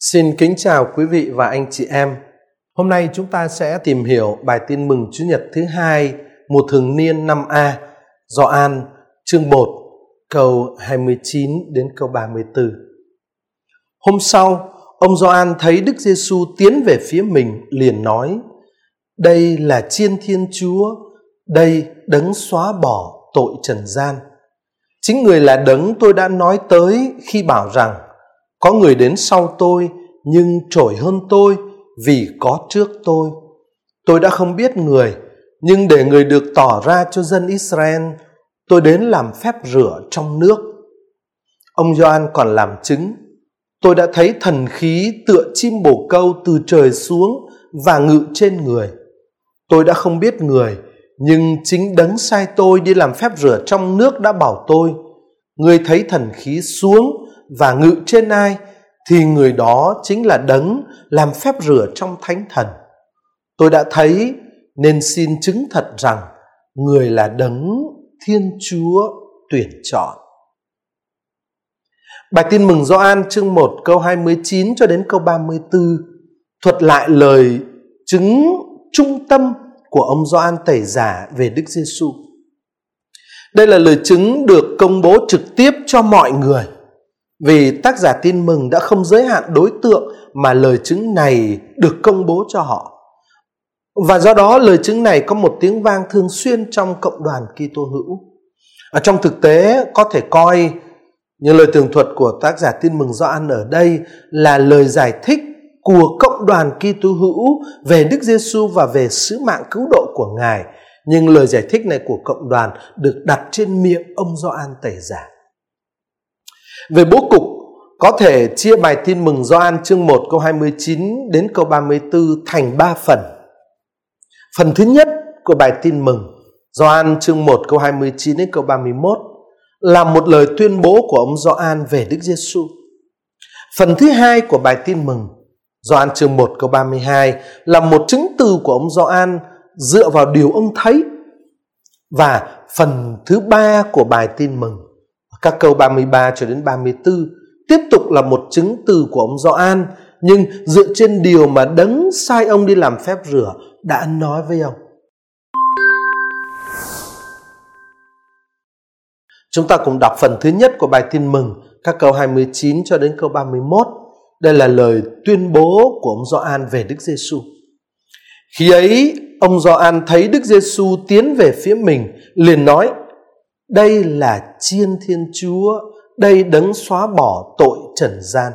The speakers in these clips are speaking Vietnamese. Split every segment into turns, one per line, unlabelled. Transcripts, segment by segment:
Xin kính chào quý vị và anh chị em. Hôm nay chúng ta sẽ tìm hiểu bài tin mừng Chúa Nhật thứ hai mùa thường niên năm A, Gioan chương 1 câu 29 đến câu 34. Hôm sau, ông Gioan thấy Đức Giêsu tiến về phía mình liền nói: Đây là Chiên Thiên Chúa, đây đấng xóa bỏ tội trần gian. Chính người là đấng tôi đã nói tới khi bảo rằng có người đến sau tôi nhưng trội hơn tôi vì có trước tôi. Tôi đã không biết người, nhưng để người được tỏ ra cho dân Israel, tôi đến làm phép rửa trong nước. Ông Gioan còn làm chứng, tôi đã thấy thần khí tựa chim bồ câu từ trời xuống và ngự trên người. Tôi đã không biết người, nhưng chính đấng sai tôi đi làm phép rửa trong nước đã bảo tôi, người thấy thần khí xuống và ngự trên ai, thì người đó chính là đấng làm phép rửa trong thánh thần. Tôi đã thấy, nên xin chứng thật rằng người là đấng Thiên Chúa tuyển chọn. Bài tin mừng Gioan chương 1 câu 29 cho đến câu 34 thuật lại lời chứng trung tâm của ông Gioan tẩy giả về Đức Giêsu. Đây là lời chứng được công bố trực tiếp cho mọi người vì tác giả tin mừng đã không giới hạn đối tượng mà lời chứng này được công bố cho họ. Và do đó, lời chứng này có một tiếng vang thường xuyên trong cộng đoàn Kitô hữu. Ở trong thực tế, có thể coi như lời tường thuật của tác giả tin mừng Gioan ở đây là lời giải thích của cộng đoàn Kitô hữu về Đức Giêsu và về sứ mạng cứu độ của Ngài. Nhưng lời giải thích này của cộng đoàn được đặt trên miệng ông Gioan tẩy giả. Về bố cục, có thể chia bài tin mừng Gioan chương 1 câu 29 đến câu 34 thành 3 phần. Phần thứ nhất của bài tin mừng Gioan chương 1 câu 29 đến câu 31 là một lời tuyên bố của ông Gioan về Đức Giêsu. Phần thứ hai của bài tin mừng Gioan chương 1 câu 32 là một chứng từ của ông Gioan dựa vào điều ông thấy. Và phần thứ ba của bài tin mừng các câu 33 cho đến 34 tiếp tục là một chứng từ của ông Gioan nhưng dựa trên điều mà đấng sai ông đi làm phép rửa đã nói với ông. Chúng ta cùng đọc phần thứ nhất của bài tin mừng, các câu 29 cho đến câu 31. Đây là lời tuyên bố của ông Gioan về Đức Giêsu. Khi ấy, ông Gioan thấy Đức Giêsu tiến về phía mình, liền nói: đây là chiên thiên chúa đây đấng xóa bỏ tội trần gian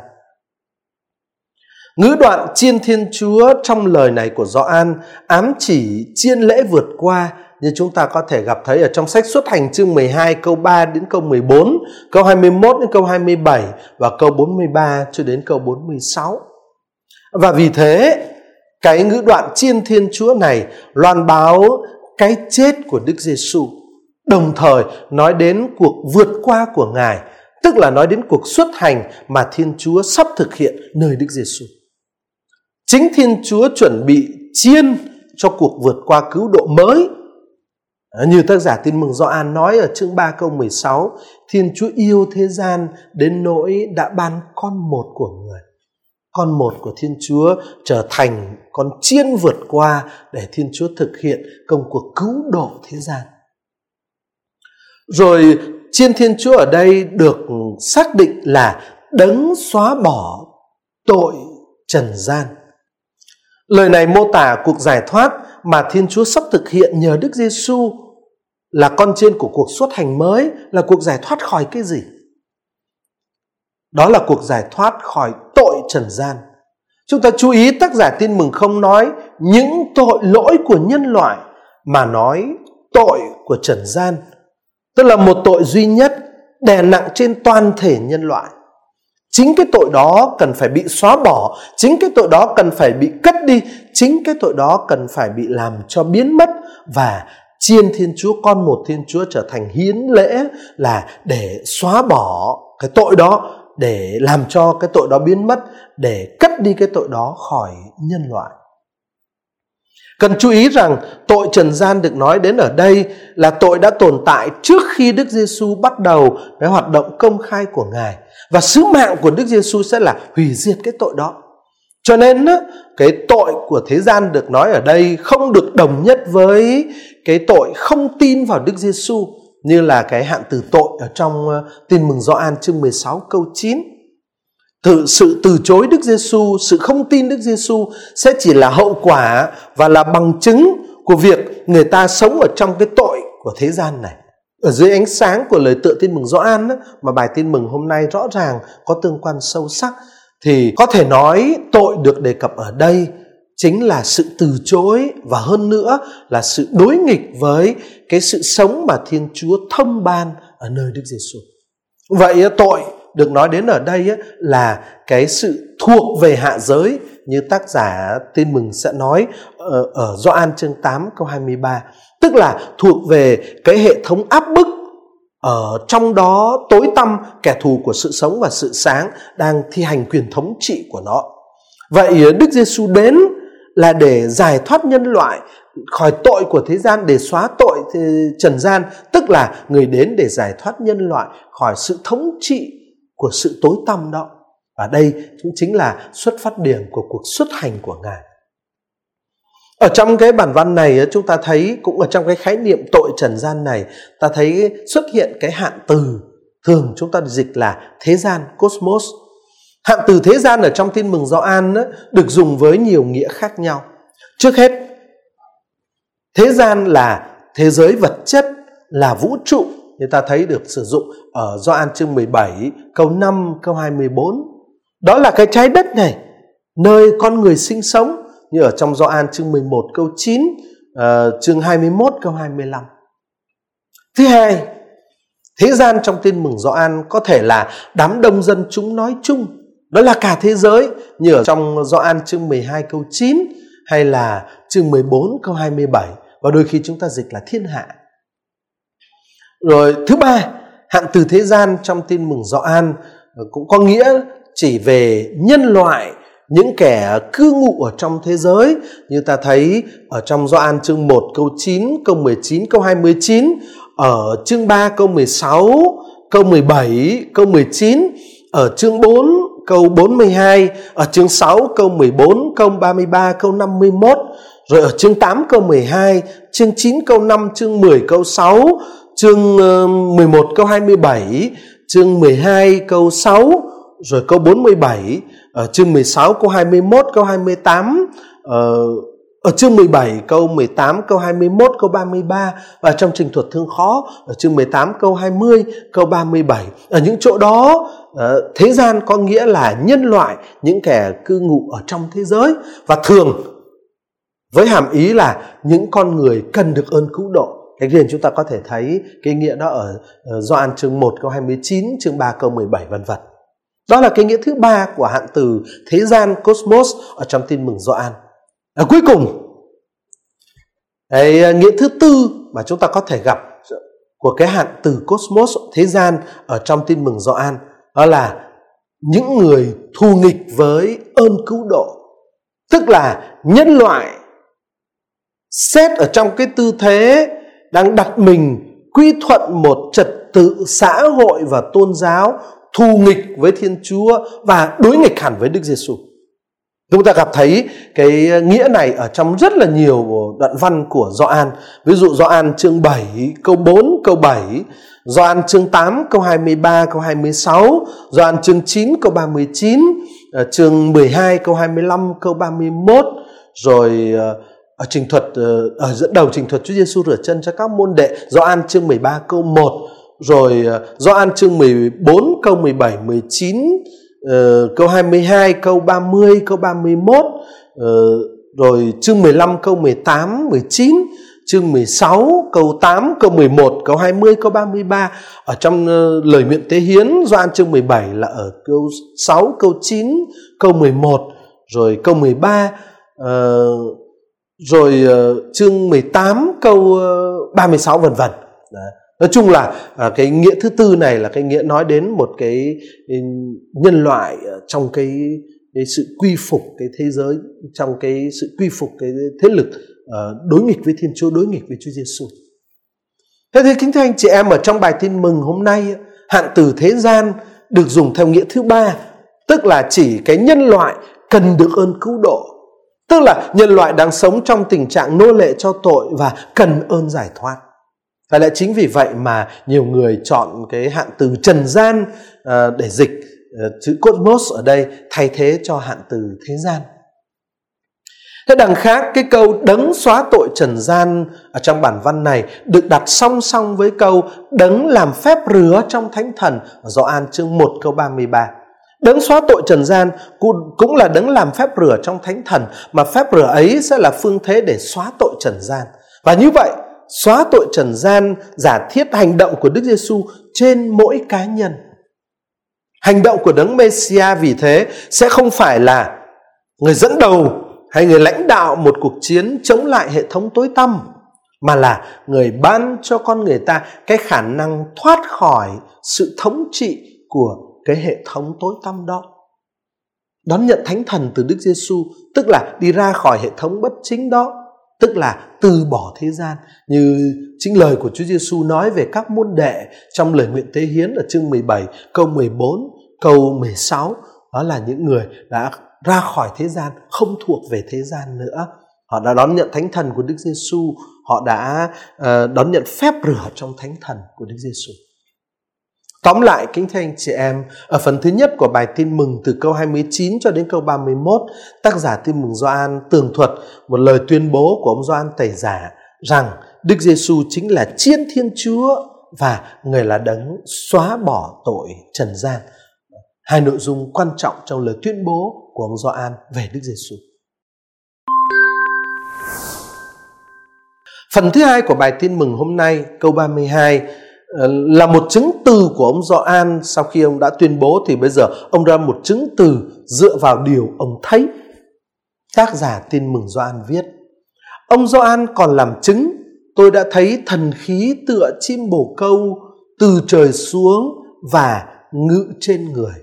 ngữ đoạn chiên thiên chúa trong lời này của Gioan ám chỉ chiên lễ vượt qua như chúng ta có thể gặp thấy ở trong sách xuất hành chương 12 câu 3 đến câu 14, câu 21 đến câu 27 và câu 43 cho đến câu 46. Và vì thế, cái ngữ đoạn chiên thiên chúa này loan báo cái chết của Đức Giêsu đồng thời nói đến cuộc vượt qua của Ngài, tức là nói đến cuộc xuất hành mà Thiên Chúa sắp thực hiện nơi Đức Giêsu. Chính Thiên Chúa chuẩn bị chiên cho cuộc vượt qua cứu độ mới. Như tác giả tin mừng Gioan nói ở chương 3 câu 16, Thiên Chúa yêu thế gian đến nỗi đã ban con một của người. Con một của Thiên Chúa trở thành con chiên vượt qua để Thiên Chúa thực hiện công cuộc cứu độ thế gian. Rồi chiên thiên chúa ở đây được xác định là đấng xóa bỏ tội trần gian. Lời này mô tả cuộc giải thoát mà Thiên Chúa sắp thực hiện nhờ Đức Giêsu là con trên của cuộc xuất hành mới, là cuộc giải thoát khỏi cái gì? Đó là cuộc giải thoát khỏi tội trần gian. Chúng ta chú ý tác giả tin mừng không nói những tội lỗi của nhân loại mà nói tội của trần gian tức là một tội duy nhất đè nặng trên toàn thể nhân loại. Chính cái tội đó cần phải bị xóa bỏ, chính cái tội đó cần phải bị cất đi, chính cái tội đó cần phải bị làm cho biến mất và chiên thiên chúa, con một thiên chúa trở thành hiến lễ là để xóa bỏ cái tội đó, để làm cho cái tội đó biến mất, để cất đi cái tội đó khỏi nhân loại. Cần chú ý rằng tội trần gian được nói đến ở đây là tội đã tồn tại trước khi Đức Giêsu bắt đầu cái hoạt động công khai của Ngài và sứ mạng của Đức Giêsu sẽ là hủy diệt cái tội đó. Cho nên cái tội của thế gian được nói ở đây không được đồng nhất với cái tội không tin vào Đức Giêsu, như là cái hạn từ tội ở trong ờ, Tin mừng Gioan chương 16 câu 9. Tự sự từ chối Đức Giêsu, sự không tin Đức Giêsu sẽ chỉ là hậu quả và là bằng chứng của việc người ta sống ở trong cái tội của thế gian này. Ở dưới ánh sáng của lời tựa tin mừng Gioan mà bài tin mừng hôm nay rõ ràng có tương quan sâu sắc thì có thể nói tội được đề cập ở đây chính là sự từ chối và hơn nữa là sự đối nghịch với cái sự sống mà Thiên Chúa thông ban ở nơi Đức Giêsu. Vậy tội được nói đến ở đây là cái sự thuộc về hạ giới như tác giả tin mừng sẽ nói ở, ở Gioan chương 8 câu 23 tức là thuộc về cái hệ thống áp bức ở trong đó tối tăm kẻ thù của sự sống và sự sáng đang thi hành quyền thống trị của nó. Vậy Đức Giêsu đến là để giải thoát nhân loại khỏi tội của thế gian để xóa tội trần gian, tức là người đến để giải thoát nhân loại khỏi sự thống trị của sự tối tăm đó. Và đây cũng chính là xuất phát điểm của cuộc xuất hành của Ngài. Ở trong cái bản văn này chúng ta thấy cũng ở trong cái khái niệm tội trần gian này, ta thấy xuất hiện cái hạn từ thường chúng ta dịch là thế gian, cosmos. Hạn từ thế gian ở trong tin mừng Gioan được dùng với nhiều nghĩa khác nhau. Trước hết, thế gian là thế giới vật chất, là vũ trụ như ta thấy được sử dụng ở Gioan chương 17 câu 5 câu 24. Đó là cái trái đất này nơi con người sinh sống như ở trong Gioan chương 11 câu 9, uh, ờ, chương 21 câu 25. Thứ hai, thế gian trong tin mừng Gioan có thể là đám đông dân chúng nói chung, đó là cả thế giới như ở trong Gioan chương 12 câu 9 hay là chương 14 câu 27 và đôi khi chúng ta dịch là thiên hạ. Rồi thứ ba, hạn từ thế gian trong tin mừng Gioan an ờ, cũng có nghĩa chỉ về nhân loại những kẻ cư ngụ ở trong thế giới. Như ta thấy ở trong Gioan chương 1 câu 9, câu 19, câu 29, ở chương 3 câu 16, câu 17, câu 19, ở chương 4 câu 42, ở chương 6 câu 14, câu 33, câu 51, rồi ở chương 8 câu 12, chương 9 câu 5, chương 10 câu 6, chương ờ, 11 câu 27, chương 12 câu 6, rồi câu 47, ở ờ, chương 16 câu 21 câu 28 ở, ở chương 17 câu 18 câu 21 câu 33 và trong trình thuật thương khó ở chương 18 câu 20 câu 37 ở những chỗ đó ờ, thế gian có nghĩa là nhân loại những kẻ cư ngụ ở trong thế giới và thường với hàm ý là những con người cần được ơn cứu độ. Thế liền chúng ta có thể thấy cái nghĩa đó ở doan chương 1 câu 29 chương 3 câu 17 vân vân đó là cái nghĩa thứ ba của hạn từ thế gian cosmos ở trong tin mừng Gioan. À, cuối cùng, cái à, nghĩa thứ tư mà chúng ta có thể gặp của cái hạn từ cosmos thế gian ở trong tin mừng Gioan đó là những người thù nghịch với ơn cứu độ. Tức là nhân loại xét ở trong cái tư thế đang đặt mình quy thuận một trật tự xã hội và tôn giáo thù nghịch với Thiên Chúa và đối nghịch hẳn với Đức Giêsu. Chúng ta gặp thấy cái nghĩa này ở trong rất là nhiều đoạn văn của Gioan. Ví dụ Gioan chương 7 câu 4 câu 7, Gioan chương 8 câu 23 câu 26, Gioan chương 9 câu 39, ờ, chương 12 câu 25 câu 31, rồi ờ, ở trình thuật ờ, ở dẫn đầu trình thuật Chúa Giêsu rửa chân cho các môn đệ Gioan chương 13 câu 1 rồi ờ, Gioan chương 14 câu 17 19 uh, câu 22 câu 30 câu 31 uh, ờ, rồi chương 15 câu 18 19 chương 16 câu 8 câu 11 câu 20 câu 33 ở trong uh, lời nguyện tế hiến Gioan chương 17 là ở câu 6 câu 9 câu 11 rồi câu 13 uh, rồi uh, chương 18 câu uh, 36 vân vân nói chung là à, cái nghĩa thứ tư này là cái nghĩa nói đến một cái ừ, nhân loại ờ, trong cái, cái sự quy phục cái thế giới trong cái sự quy phục cái thế lực uh, đối nghịch với thiên chúa đối nghịch với chúa giêsu thế thì kính thưa anh chị em ở trong bài tin mừng hôm nay hạn từ thế gian được dùng theo nghĩa thứ ba, tức là chỉ cái nhân loại cần được ơn cứu độ. Tức là nhân loại đang sống trong tình trạng nô lệ cho tội và cần ơn giải thoát. Và lại chính vì vậy mà nhiều người chọn cái hạn từ trần gian ờ, để dịch ờ, chữ cosmos ở đây thay thế cho hạn từ thế gian. Thế đằng khác, cái câu đấng xóa tội trần gian ở trong bản văn này được đặt song song với câu đấng làm phép rửa trong thánh thần ở Gioan chương 1 câu 33. Đấng xóa tội trần gian cũng là đấng làm phép rửa trong thánh thần mà phép rửa ấy sẽ là phương thế để xóa tội trần gian. Và như vậy, xóa tội trần gian giả thiết hành động của Đức Giêsu trên mỗi cá nhân. Hành động của đấng Messia vì thế sẽ không phải là người dẫn đầu hay người lãnh đạo một cuộc chiến chống lại hệ thống tối tăm mà là người ban cho con người ta cái khả năng thoát khỏi sự thống trị của cái hệ thống tối tăm đó. Đón nhận thánh thần từ Đức Giêsu tức là đi ra khỏi hệ thống bất chính đó, tức là từ bỏ thế gian như chính lời của Chúa Giêsu nói về các môn đệ trong lời nguyện tế hiến ở chương 17 câu 14 câu 16 đó là những người đã ra khỏi thế gian, không thuộc về thế gian nữa. Họ đã đón nhận thánh thần của Đức Giêsu, họ đã uh, đón nhận phép rửa trong thánh thần của Đức Giêsu. Tóm lại, kính thưa anh chị em, ở phần thứ nhất của bài tin mừng từ câu 29 cho đến câu 31, tác giả tin mừng Gioan tường thuật một lời tuyên bố của ông Gioan Tẩy Giả rằng Đức Giêsu chính là chiên Thiên Chúa và người là đấng xóa bỏ tội trần gian. Hai nội dung quan trọng trong lời tuyên bố của ông Gioan về Đức Giêsu. Phần thứ hai của bài tin mừng hôm nay, câu 32 Ờ, là một chứng từ của ông Gioan sau khi ông đã tuyên bố thì bây giờ ông ra một chứng từ dựa vào điều ông thấy. Tác giả tin mừng Gioan viết: Ông Gioan còn làm chứng, tôi đã thấy thần khí tựa chim bồ câu từ trời xuống và ngự trên người.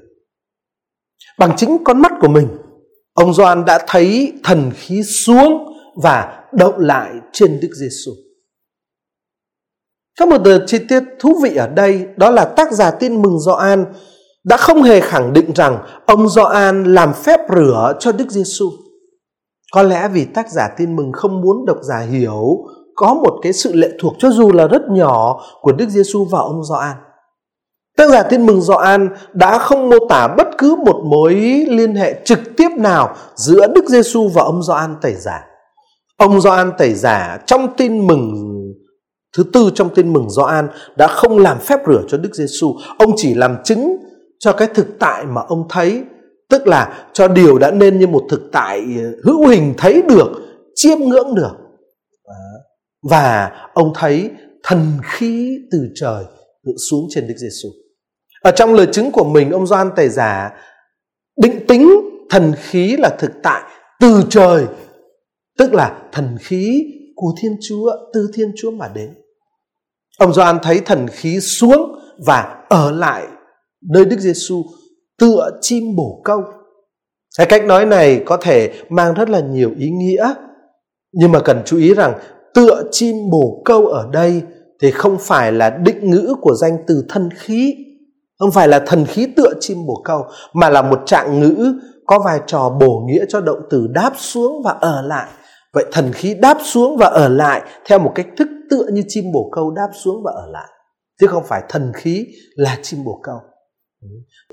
Bằng chính con mắt của mình, ông Gioan đã thấy thần khí xuống và động lại trên Đức Giêsu. Có một chi tiết thú vị ở đây, đó là tác giả tin mừng Gioan đã không hề khẳng định rằng ông Gioan làm phép rửa cho Đức Giêsu. Có lẽ vì tác giả tin mừng không muốn độc giả hiểu, có một cái sự lệ thuộc cho dù là rất nhỏ của Đức Giêsu và ông Gioan. Tác giả tin mừng Gioan đã không mô tả bất cứ một mối liên hệ trực tiếp nào giữa Đức Giêsu và ông Gioan tẩy giả. Ông Gioan tẩy giả trong tin mừng thứ tư trong tin mừng Gioan đã không làm phép rửa cho Đức Giêsu, ông chỉ làm chứng cho cái thực tại mà ông thấy, tức là cho điều đã nên như một thực tại ờ, hữu hình thấy được, chiêm ngưỡng được. Và ông thấy thần khí từ trời ngự xuống trên Đức Giêsu. Ở trong lời chứng của mình, ông Gioan Tài Giả định tính thần khí là thực tại từ trời, tức là thần khí của Thiên Chúa, từ Thiên Chúa mà đến. Ông Gioan thấy thần khí xuống và ở lại nơi Đức Giêsu tựa chim bổ câu. Cái cách nói này có thể mang rất là nhiều ý nghĩa, nhưng mà cần chú ý rằng tựa chim bổ câu ở đây thì không phải là định ngữ của danh từ thân khí không phải là thần khí tựa chim bổ câu mà là một trạng ngữ có vai trò bổ nghĩa cho động từ đáp xuống và ở lại vậy thần khí đáp xuống và ở lại theo một cách thức tựa như chim bồ câu đáp xuống và ở lại. Chứ không phải thần khí là chim bồ câu.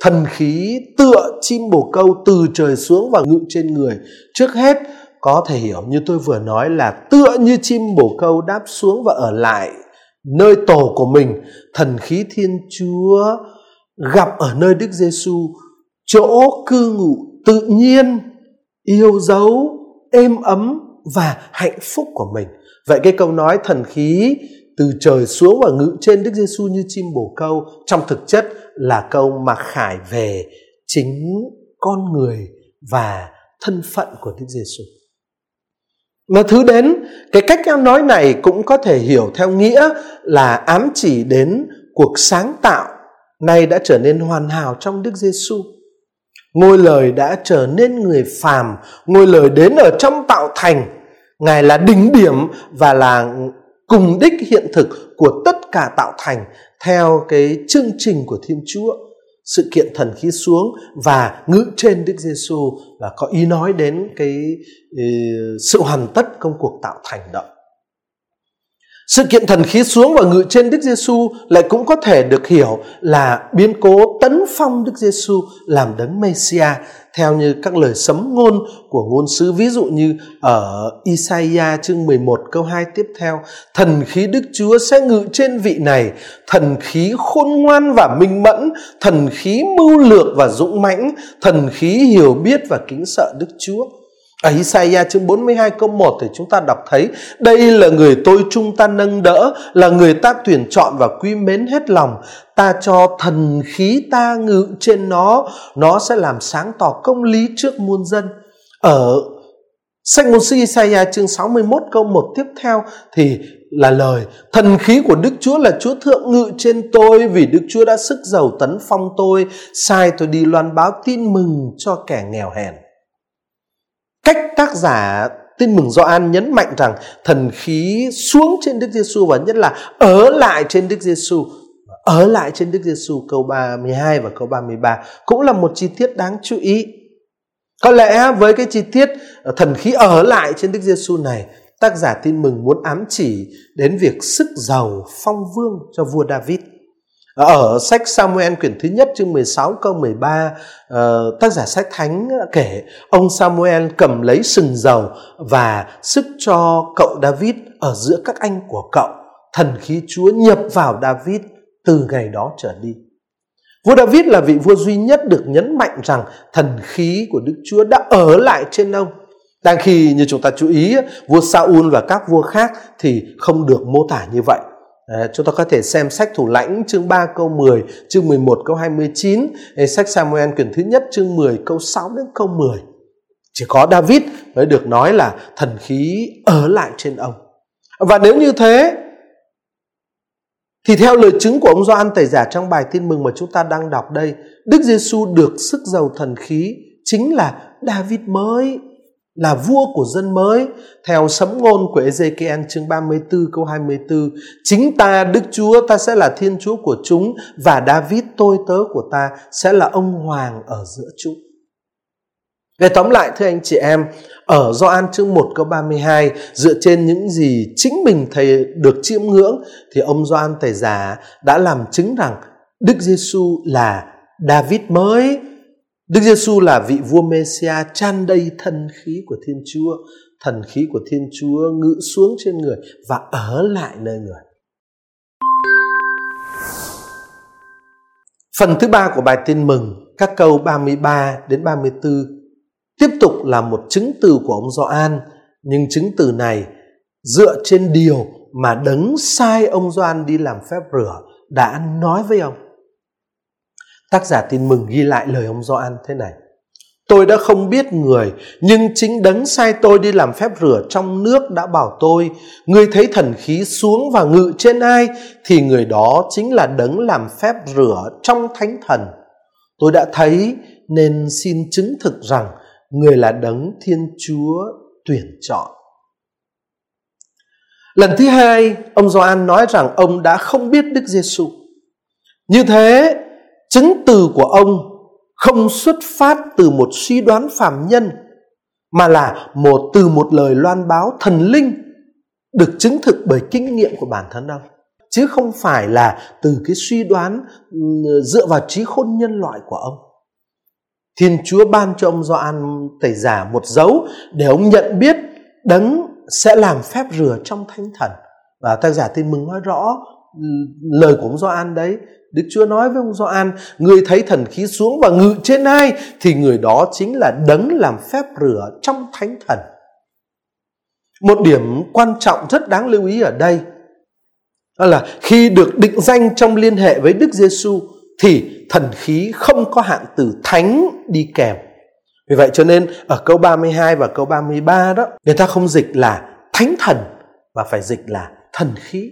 Thần khí tựa chim bồ câu từ trời xuống và ngự trên người. Trước hết có thể hiểu như tôi vừa nói là tựa như chim bồ câu đáp xuống và ở lại nơi tổ của mình. Thần khí thiên chúa gặp ở nơi Đức Giêsu chỗ cư ngụ tự nhiên, yêu dấu, êm ấm và hạnh phúc của mình. Vậy cái câu nói thần khí từ trời xuống và ngự trên Đức Giêsu như chim bồ câu trong thực chất là câu mà khải về chính con người và thân phận của Đức Giêsu. Mà thứ đến, cái cách nói này cũng có thể hiểu theo nghĩa là ám chỉ đến cuộc sáng tạo nay đã trở nên hoàn hảo trong Đức Giêsu. Ngôi lời đã trở nên người phàm, ngôi lời đến ở trong tạo thành. Ngài là đỉnh điểm và là cùng đích hiện thực của tất cả tạo thành theo cái chương trình của Thiên Chúa. sự kiện thần khí xuống và ngự trên Đức Giêsu là có ý nói đến cái ừ, sự hoàn tất công cuộc tạo thành đó. Sự kiện thần khí xuống và ngự trên Đức Giêsu lại cũng có thể được hiểu là biến cố tấn phong Đức Giêsu làm đấng Mêsia theo như các lời sấm ngôn của ngôn sứ. Ví dụ như ở Isaiah chương 11 câu 2 tiếp theo, thần khí Đức Chúa sẽ ngự trên vị này, thần khí khôn ngoan và minh mẫn, thần khí mưu lược và dũng mãnh, thần khí hiểu biết và kính sợ Đức Chúa ở Isaiah chương 42 câu 1 thì chúng ta đọc thấy, Đây là người tôi chúng ta nâng đỡ, Là người ta tuyển chọn và quý mến hết lòng. Ta cho thần khí ta ngự trên nó Nó sẽ làm sáng tỏ công lý trước muôn dân. Ở Sách môn sư Isaiah chương 61 câu 1 tiếp theo thì là lời, Thần khí của Đức Chúa là Chúa thượng ngự trên tôi Vì Đức Chúa đã sức giàu tấn phong tôi, Sai tôi đi loan báo tin mừng cho kẻ nghèo hèn cách tác giả Tin mừng Gioan nhấn mạnh rằng thần khí xuống trên Đức Giêsu và nhất là ở lại trên Đức Giêsu. Ở lại trên Đức Giêsu câu 32 và câu 33 cũng là một chi tiết đáng chú ý. Có lẽ với cái chi tiết ờ, thần khí ở lại trên Đức Giêsu này, tác giả tin mừng muốn ám chỉ đến việc sức giàu phong vương cho vua David. Ờ, ở sách Samuel quyển thứ nhất chương 16 câu 13 uh, ờ, tác giả sách thánh kể ông Samuel cầm lấy sừng dầu và sức cho cậu David ở giữa các anh của cậu. Thần khí Chúa nhập vào David từ ngày đó trở đi. Vua David là vị vua duy nhất được nhấn mạnh rằng thần khí của Đức Chúa đã ở lại trên ông. Đang khi như chúng ta chú ý, vua Saul và các vua khác thì không được mô tả như vậy. À, chúng ta có thể xem sách thủ lãnh chương 3 câu 10, chương 11 câu 29, ờ, sách Samuel quyển thứ nhất chương 10 câu 6 đến câu 10. Chỉ có David mới được nói là thần khí ở lại trên ông. Và nếu như thế thì theo lời chứng của ông Gioan tẩy giả trong bài tin mừng mà chúng ta đang đọc đây, Đức Giêsu được sức giàu thần khí chính là David mới là vua của dân mới. Theo sấm ngôn của Ezekiel chương 34 câu 24 chính ta, Đức Chúa, ta sẽ là thiên chúa của chúng và David, tôi, tớ của ta, sẽ là ông hoàng ở giữa chúng. Về tóm lại, thưa anh chị em, ở Gioan chương 1 câu 32 dựa trên những gì chính mình thầy được chiêm ngưỡng, thì ông Gioan thầy giả đã làm chứng rằng Đức Giêsu là David mới. Đức Giêsu là vị vua Mêsia tràn đầy thần khí của Thiên Chúa, thần khí của Thiên Chúa ngự xuống trên người và ở lại nơi người. Phần thứ ba của bài tin mừng, các câu 33 đến 34 tiếp tục là một chứng từ của ông Gioan, nhưng chứng từ này dựa trên điều mà đấng sai ông Gioan đi làm phép rửa đã nói với ông. Tác giả tin mừng ghi lại lời ông Gioan thế này. Tôi đã không biết người, nhưng chính đấng sai tôi đi làm phép rửa trong nước đã bảo tôi, người thấy thần khí xuống và ngự trên ai, thì người đó chính là đấng làm phép rửa trong thánh thần. Tôi đã thấy nên xin chứng thực rằng người là đấng Thiên Chúa tuyển chọn. Lần thứ hai, ông Gioan nói rằng ông đã không biết Đức Giêsu. Như thế, chứng từ của ông không xuất phát từ một suy đoán phàm nhân, mà là một, từ một lời loan báo thần linh được chứng thực bởi kinh nghiệm của bản thân ông. Chứ không phải là từ cái suy đoán ừ, dựa vào trí khôn nhân loại của ông. Thiên chúa ban cho ông Gioan tẩy giả một dấu để ông nhận biết đấng sẽ làm phép rửa trong thánh thần. Và tác giả tin mừng nói rõ lời của ông Gioan đấy Đức Chúa nói với ông Gioan, người thấy thần khí xuống và ngự trên ai thì người đó chính là đấng làm phép rửa trong thánh thần. Một điểm quan trọng rất đáng lưu ý ở đây đó là khi được định danh trong liên hệ với Đức Giêsu thì thần khí không có hạn từ thánh đi kèm. Vì vậy cho nên ở câu 32 và câu 33 đó người ta không dịch là thánh thần mà phải dịch là thần khí.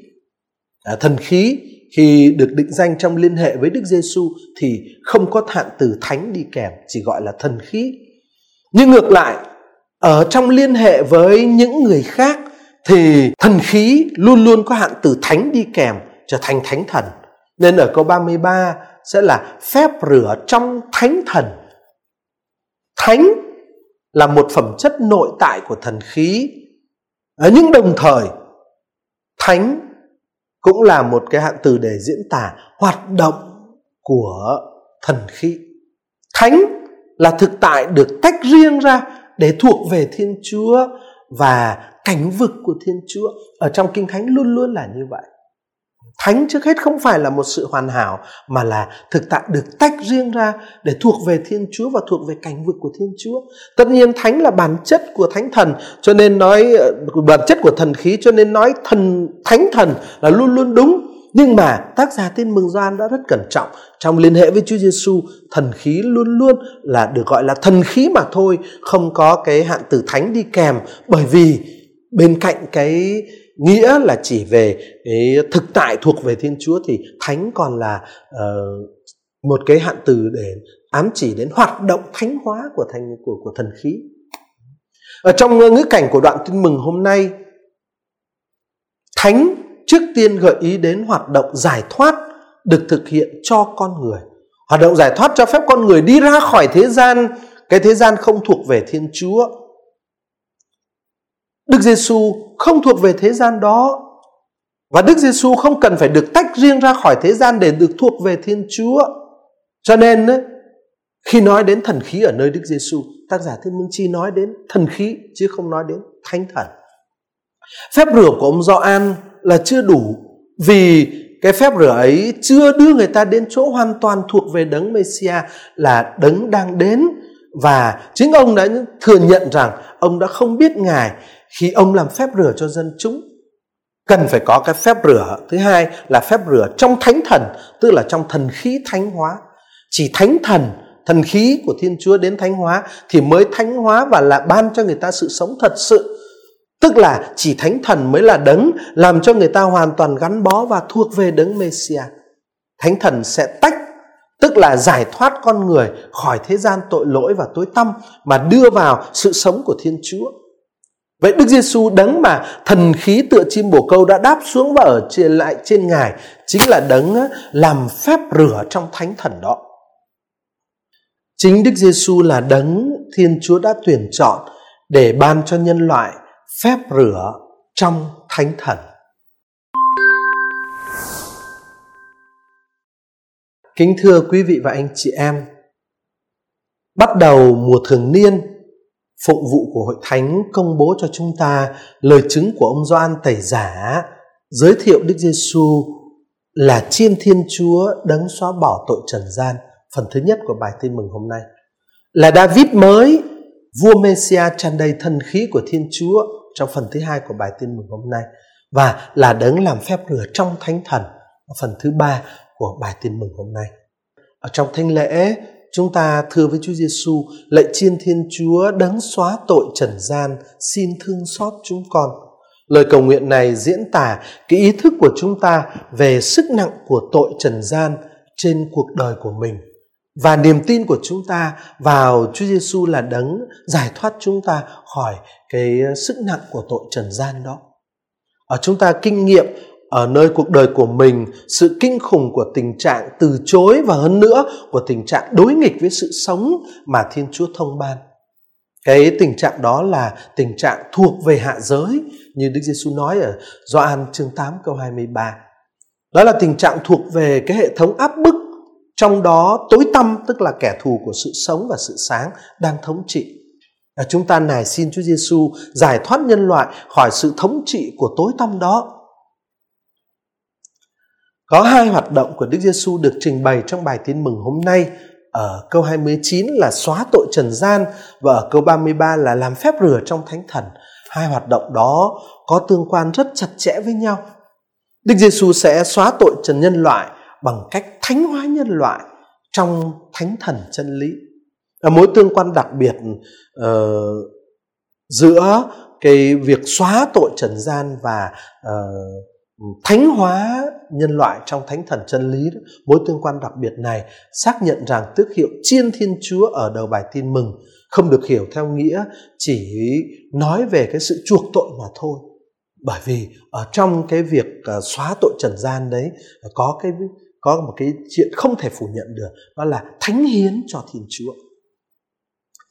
À, thần khí khi được định danh trong liên hệ với Đức Giêsu thì không có hạn từ thánh đi kèm, chỉ gọi là thần khí. Nhưng ngược lại, ở trong liên hệ với những người khác thì thần khí luôn luôn có hạn từ thánh đi kèm trở thành thánh thần. Nên ở câu 33 sẽ là phép rửa trong thánh thần thánh là một phẩm chất nội tại của thần khí ở nhưng đồng thời thánh cũng là một cái hạn từ để diễn tả hoạt động của thần khí. Thánh là thực tại được tách riêng ra để thuộc về thiên chúa và cảnh vực của thiên chúa. Ở trong kinh thánh luôn luôn là như vậy thánh trước hết không phải là một sự hoàn hảo mà là thực tại được tách riêng ra để thuộc về thiên chúa và thuộc về cảnh vực của thiên chúa. Tất nhiên thánh là bản chất của thánh thần cho nên nói ờ, bản chất của thần khí cho nên nói thần thánh thần là luôn luôn đúng. Nhưng mà tác giả tin mừng Gioan đã rất cẩn trọng. Trong liên hệ với Chúa Giêsu, thần khí luôn luôn là được gọi là thần khí mà thôi, không có cái hạn từ thánh đi kèm bởi vì bên cạnh cái nghĩa là chỉ về cái thực tại thuộc về Thiên Chúa thì thánh còn là uh, một cái hạn từ để ám chỉ đến hoạt động thánh hóa của thành của của thần khí. Ở trong ngữ cảnh của đoạn tin mừng hôm nay, thánh trước tiên gợi ý đến hoạt động giải thoát được thực hiện cho con người. Hoạt động giải thoát cho phép con người đi ra khỏi thế gian, cái thế gian không thuộc về Thiên Chúa. Đức Giêsu không thuộc về thế gian đó và Đức Giêsu không cần phải được tách riêng ra khỏi thế gian để được thuộc về Thiên Chúa. Cho nên khi nói đến thần khí ở nơi Đức Giêsu, tác giả Thiên Minh Chi nói đến thần khí chứ không nói đến thánh thần. Phép rửa của ông Gioan là chưa đủ vì cái phép rửa ấy chưa đưa người ta đến chỗ hoàn toàn thuộc về đấng Messia là đấng đang đến và chính ông đã thừa nhận rằng ông đã không biết ngài khi ông làm phép rửa cho dân chúng, cần phải có cái phép rửa thứ hai là phép rửa trong thánh thần, tức là trong thần khí thánh hóa chỉ thánh thần thần khí của thiên chúa đến thánh hóa thì mới thánh hóa và là ban cho người ta sự sống thật sự Tức là chỉ thánh thần mới là đấng, làm cho người ta hoàn toàn gắn bó và thuộc về đấng Messia. Thánh thần sẽ tách, tức là giải thoát con người khỏi thế gian tội lỗi và tối tăm mà đưa vào sự sống của Thiên Chúa. Vậy Đức Giêsu đấng mà thần khí tựa chim bồ câu đã đáp xuống và ở trên lại trên ngài, chính là đấng làm phép rửa trong thánh thần đó. Chính Đức Giêsu là đấng Thiên Chúa đã tuyển chọn để ban cho nhân loại phép rửa trong thánh thần kính thưa quý vị và anh chị em, bắt đầu mùa thường niên phụng vụ của hội thánh công bố cho chúng ta lời chứng của ông Doan tẩy giả giới thiệu Đức Giêsu là chiên thiên chúa đấng xóa bỏ tội trần gian. Phần thứ nhất của bài tin mừng hôm nay. Là David mới vua Messia tràn đầy thần khí của thiên chúa trong phần thứ hai của bài tin mừng hôm nay và là đấng làm phép rửa trong thánh thần. Phần thứ ba của bài tin mừng hôm nay. Ở trong thánh lễ, chúng ta thưa với Chúa Giêsu lạy chiên Thiên Chúa đấng xóa tội trần gian, xin thương xót chúng con. Lời cầu nguyện này diễn tả cái ý thức của chúng ta về sức nặng của tội trần gian trên cuộc đời của mình và niềm tin của chúng ta vào Chúa Giêsu là đấng giải thoát chúng ta khỏi cái sức nặng của tội trần gian đó. Ở chúng ta kinh nghiệm ở nơi cuộc đời của mình, sự kinh khủng của tình trạng từ chối và hơn nữa của tình trạng đối nghịch với sự sống mà Thiên Chúa thông ban. Cái tình trạng đó là tình trạng thuộc về hạ giới, như Đức Giêsu nói ở Gioan chương 8 câu 23. Đó là tình trạng thuộc về cái hệ thống áp bức, trong đó tối tăm, tức là kẻ thù của sự sống và sự sáng, đang thống trị à, chúng ta nài xin Chúa Giêsu giải thoát nhân loại khỏi sự thống trị của tối tăm đó. Có hai hoạt động của Đức Giêsu được trình bày trong bài tin mừng hôm nay. Ở câu 29 là xóa tội trần gian và ở câu 33 là làm phép rửa trong thánh thần. Hai hoạt động đó có tương quan rất chặt chẽ với nhau. Đức Giêsu sẽ xóa tội trần nhân loại bằng cách thánh hóa nhân loại trong thánh thần chân lý mối tương quan đặc biệt uh, giữa cái việc xóa tội trần gian và uh, thánh hóa nhân loại trong thánh thần chân lý đó, mối tương quan đặc biệt này xác nhận rằng tước hiệu chiên thiên chúa ở đầu bài tin mừng không được hiểu theo nghĩa chỉ nói về cái sự chuộc tội mà thôi bởi vì ở trong cái việc à, xóa tội trần gian đấy à, có cái có một cái chuyện không thể phủ nhận được đó là thánh hiến cho Thiên Chúa.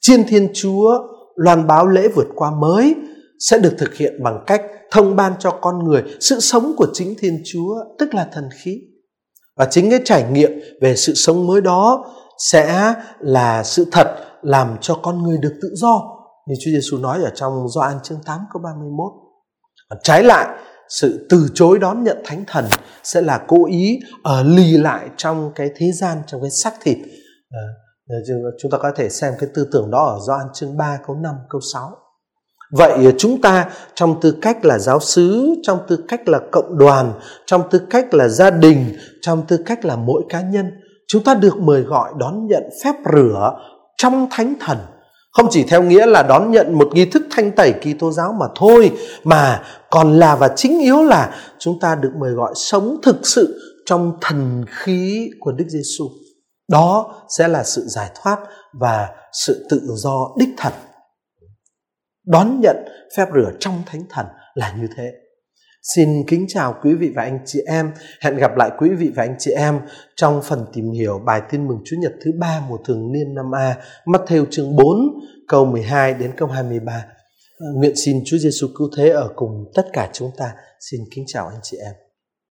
Chiên Thiên Chúa loan báo lễ vượt qua mới sẽ được thực hiện bằng cách thông ban cho con người sự sống của chính Thiên Chúa, tức là thần khí. Và chính cái trải nghiệm về sự sống mới đó sẽ là sự thật làm cho con người được tự do. Như Chúa Giêsu nói ở trong Gioan chương 8 câu 31. Và trái lại, sự từ chối đón nhận thánh thần sẽ là cố ý ở lì lại trong cái thế gian trong cái xác thịt ờ, ờ, chúng ta có thể xem cái tư tưởng đó ở Gioan chương 3 câu 5 câu 6 Vậy ờ, chúng ta trong tư cách là giáo sứ, trong tư cách là cộng đoàn, trong tư cách là gia đình, trong tư cách là mỗi cá nhân, chúng ta được mời gọi đón nhận phép rửa trong thánh thần không chỉ theo nghĩa là đón nhận một nghi thức thanh tẩy kỳ tô giáo mà thôi mà còn là và chính yếu là chúng ta được mời gọi sống thực sự trong thần khí của Đức Giêsu. Đó sẽ là sự giải thoát và sự tự do đích thật. Đón nhận phép rửa trong thánh thần là như thế. Xin kính chào quý vị và anh chị em. Hẹn gặp lại quý vị và anh chị em trong phần tìm hiểu bài tin mừng Chúa Nhật thứ ba mùa thường niên năm A, Matthew chương 4, câu 12 đến câu 23. Nguyện xin Chúa Giêsu cứu thế ở cùng tất cả chúng ta. Xin kính chào anh chị em.